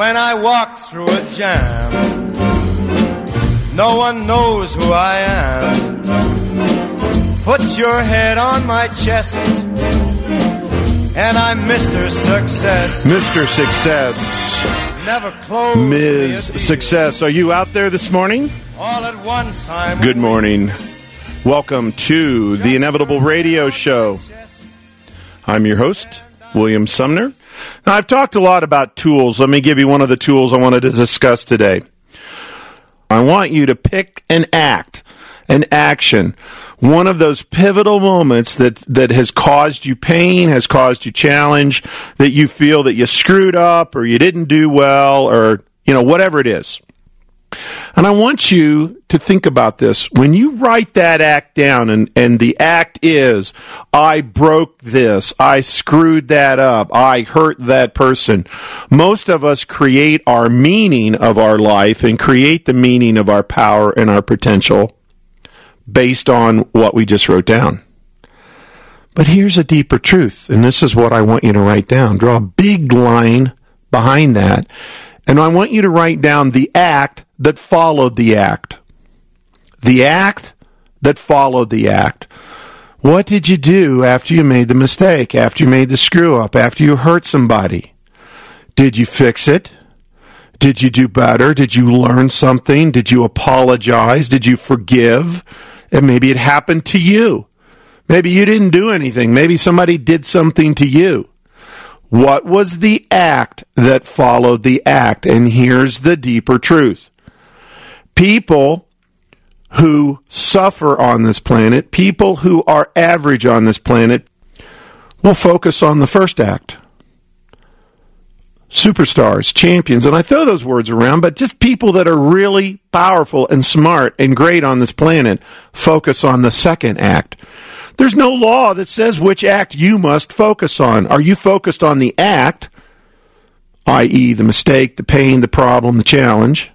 when I walk through a jam. No one knows who I am. Put your head on my chest, and I'm Mr. Success. Mr. Success, Never close Ms. Success. Are you out there this morning? All at once I'm Good morning. Welcome to the Inevitable Radio Show. I'm your host, William Sumner. Now, I've talked a lot about tools. Let me give you one of the tools I wanted to discuss today. I want you to pick an act, an action, one of those pivotal moments that, that has caused you pain, has caused you challenge, that you feel that you screwed up or you didn't do well or, you know, whatever it is. And I want you to think about this. When you write that act down, and, and the act is, I broke this, I screwed that up, I hurt that person. Most of us create our meaning of our life and create the meaning of our power and our potential based on what we just wrote down. But here's a deeper truth, and this is what I want you to write down. Draw a big line behind that, and I want you to write down the act that followed the act. The act that followed the act. What did you do after you made the mistake, after you made the screw up, after you hurt somebody? Did you fix it? Did you do better? Did you learn something? Did you apologize? Did you forgive? And maybe it happened to you. Maybe you didn't do anything. Maybe somebody did something to you. What was the act that followed the act? And here's the deeper truth. People who suffer on this planet, people who are average on this planet, will focus on the first act. Superstars, champions, and I throw those words around, but just people that are really powerful and smart and great on this planet focus on the second act. There's no law that says which act you must focus on. Are you focused on the act, i.e., the mistake, the pain, the problem, the challenge?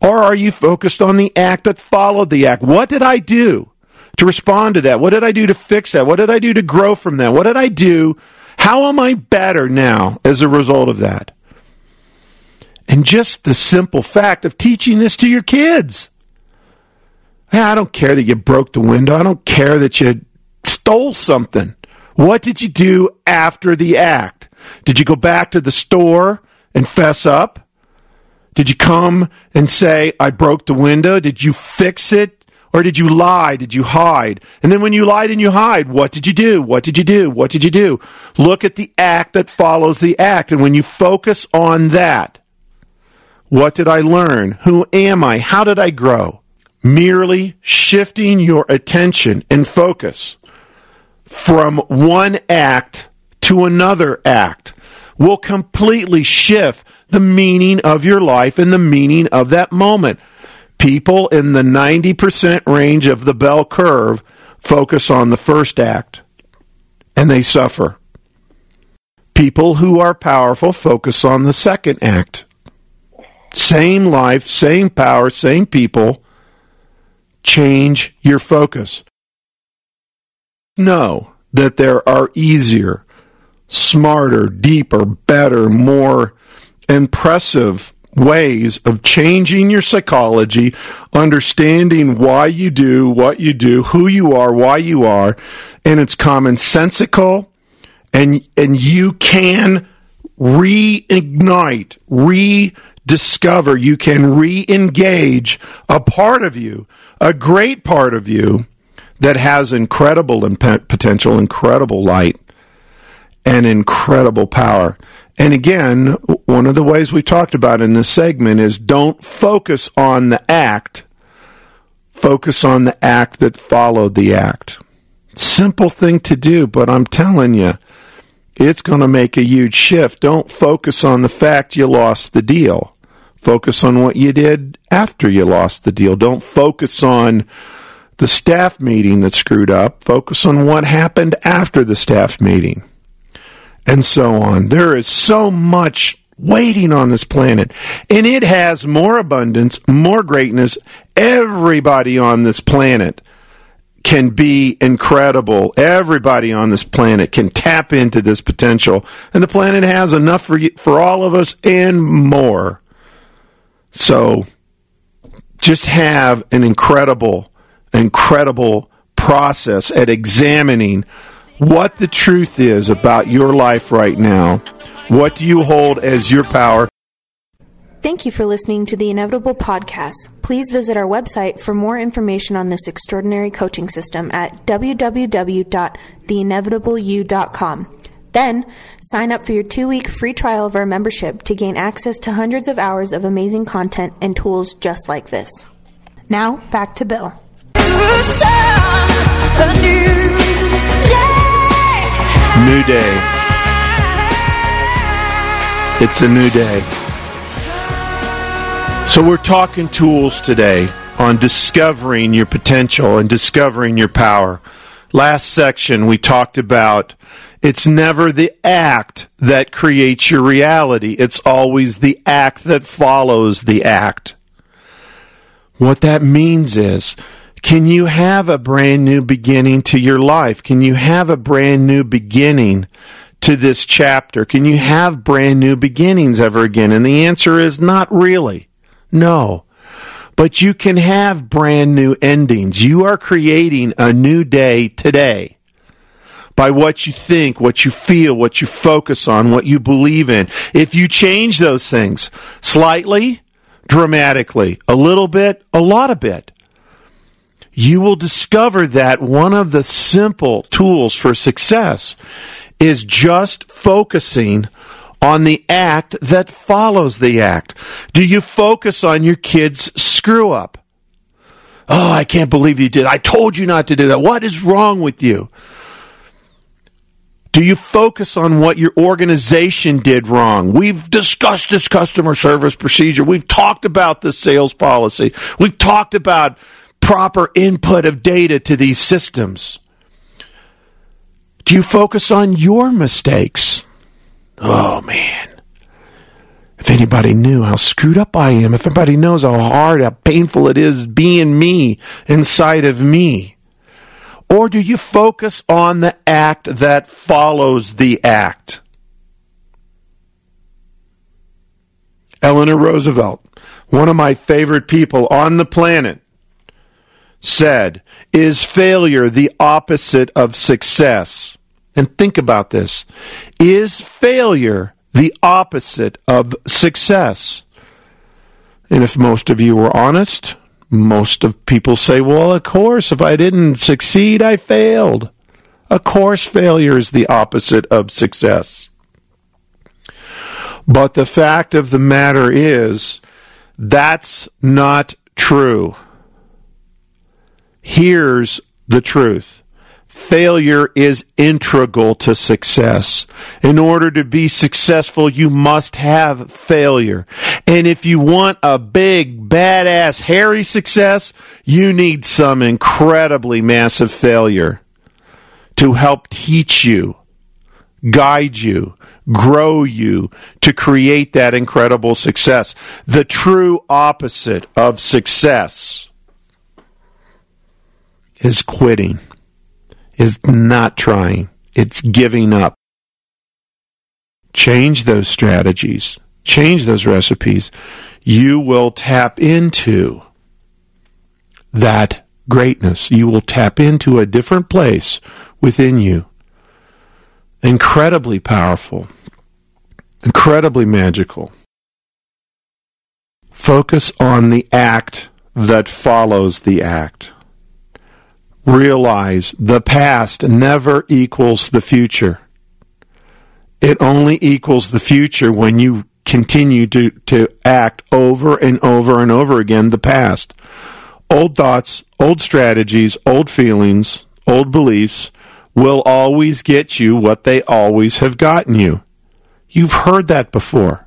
Or are you focused on the act that followed the act? What did I do to respond to that? What did I do to fix that? What did I do to grow from that? What did I do? How am I better now as a result of that? And just the simple fact of teaching this to your kids. I don't care that you broke the window. I don't care that you stole something. What did you do after the act? Did you go back to the store and fess up? Did you come and say, I broke the window? Did you fix it? Or did you lie? Did you hide? And then when you lied and you hide, what did you do? What did you do? What did you do? Look at the act that follows the act. And when you focus on that, what did I learn? Who am I? How did I grow? Merely shifting your attention and focus from one act to another act will completely shift the meaning of your life and the meaning of that moment. People in the 90% range of the bell curve focus on the first act and they suffer. People who are powerful focus on the second act. Same life, same power, same people. Change your focus. Know that there are easier, smarter, deeper, better, more impressive ways of changing your psychology, understanding why you do what you do, who you are, why you are, and it's commonsensical and and you can reignite, rediscover, you can re-engage a part of you, a great part of you that has incredible imp- potential, incredible light, and incredible power. And again, one of the ways we talked about in this segment is don't focus on the act, focus on the act that followed the act. Simple thing to do, but I'm telling you, it's going to make a huge shift. Don't focus on the fact you lost the deal. Focus on what you did after you lost the deal. Don't focus on the staff meeting that screwed up. Focus on what happened after the staff meeting and so on. There is so much waiting on this planet, and it has more abundance, more greatness. Everybody on this planet can be incredible. Everybody on this planet can tap into this potential, and the planet has enough for you, for all of us and more. So, just have an incredible, incredible process at examining what the truth is about your life right now. What do you hold as your power? Thank you for listening to the Inevitable Podcast. Please visit our website for more information on this extraordinary coaching system at www.theinevitableyou.com. Then, sign up for your two week free trial of our membership to gain access to hundreds of hours of amazing content and tools just like this. Now, back to Bill. New day. It's a new day. So, we're talking tools today on discovering your potential and discovering your power. Last section, we talked about it's never the act that creates your reality, it's always the act that follows the act. What that means is, can you have a brand new beginning to your life? Can you have a brand new beginning to this chapter? Can you have brand new beginnings ever again? And the answer is not really. No. But you can have brand new endings. You are creating a new day today by what you think, what you feel, what you focus on, what you believe in. If you change those things slightly, dramatically, a little bit, a lot of bit, you will discover that one of the simple tools for success is just focusing on the act that follows the act? Do you focus on your kid's screw up? Oh, I can't believe you did. I told you not to do that. What is wrong with you? Do you focus on what your organization did wrong? We've discussed this customer service procedure. We've talked about the sales policy. We've talked about proper input of data to these systems. Do you focus on your mistakes? Oh man. If anybody knew how screwed up I am, if everybody knows how hard, how painful it is being me inside of me. Or do you focus on the act that follows the act? Eleanor Roosevelt, one of my favorite people on the planet, said, Is failure the opposite of success? And think about this. Is failure the opposite of success? And if most of you were honest, most of people say, well, of course, if I didn't succeed, I failed. Of course, failure is the opposite of success. But the fact of the matter is, that's not true. Here's the truth failure is integral to success. In order to be successful, you must have failure. And if you want a big, badass, hairy success, you need some incredibly massive failure to help teach you, guide you, grow you to create that incredible success. The true opposite of success is quitting is not trying, it's giving up. Change those strategies, change those recipes. You will tap into that greatness. You will tap into a different place within you. Incredibly powerful, incredibly magical. Focus on the act that follows the act realize the past never equals the future. It only equals the future when you continue to, to act over and over and over again the past. Old thoughts, old strategies, old feelings, old beliefs will always get you what they always have gotten you. You've heard that before.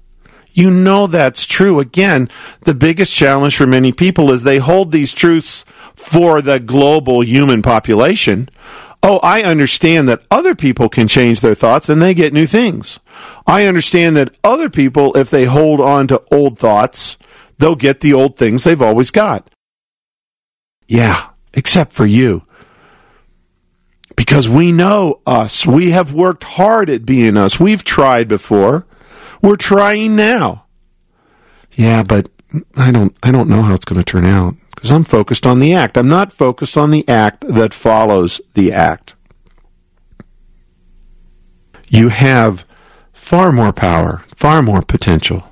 You know that's true. Again, the biggest challenge for many people is they hold these truths for the global human population. Oh, I understand that other people can change their thoughts and they get new things. I understand that other people, if they hold on to old thoughts, they'll get the old things they've always got. Yeah, except for you. Because we know us. We have worked hard at being us. We've tried before. We're trying now. Yeah, but I don't I don't know how it's going to turn out because I'm focused on the act. I'm not focused on the act that follows the act. You have far more power, far more potential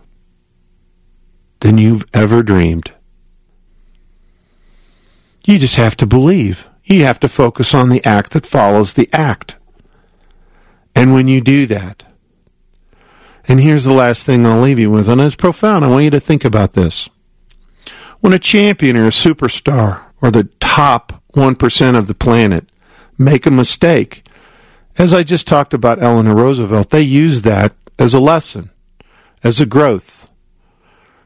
than you've ever dreamed. You just have to believe. You have to focus on the act that follows the act. And when you do that, and here's the last thing I'll leave you with, and it's profound. I want you to think about this. When a champion or a superstar or the top 1% of the planet make a mistake, as I just talked about Eleanor Roosevelt, they use that as a lesson, as a growth,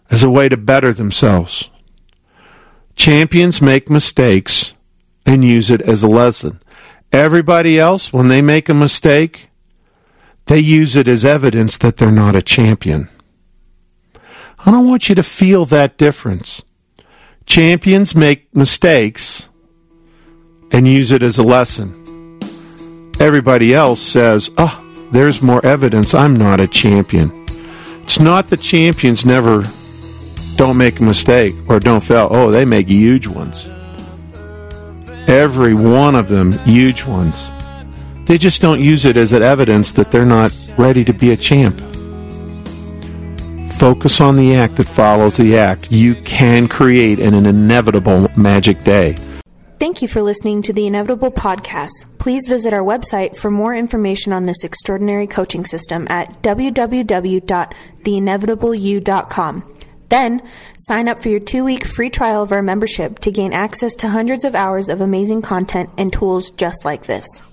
as a way to better themselves. Champions make mistakes and use it as a lesson. Everybody else, when they make a mistake, they use it as evidence that they're not a champion. I don't want you to feel that difference. Champions make mistakes and use it as a lesson. Everybody else says, oh, there's more evidence I'm not a champion. It's not that champions never don't make a mistake or don't fail. Oh, they make huge ones. Every one of them, huge ones. They just don't use it as an evidence that they're not ready to be a champ. Focus on the act that follows the act. You can create an, an inevitable magic day. Thank you for listening to the Inevitable Podcast. Please visit our website for more information on this extraordinary coaching system at www.theinevitableyou.com. Then, sign up for your two week free trial of our membership to gain access to hundreds of hours of amazing content and tools just like this.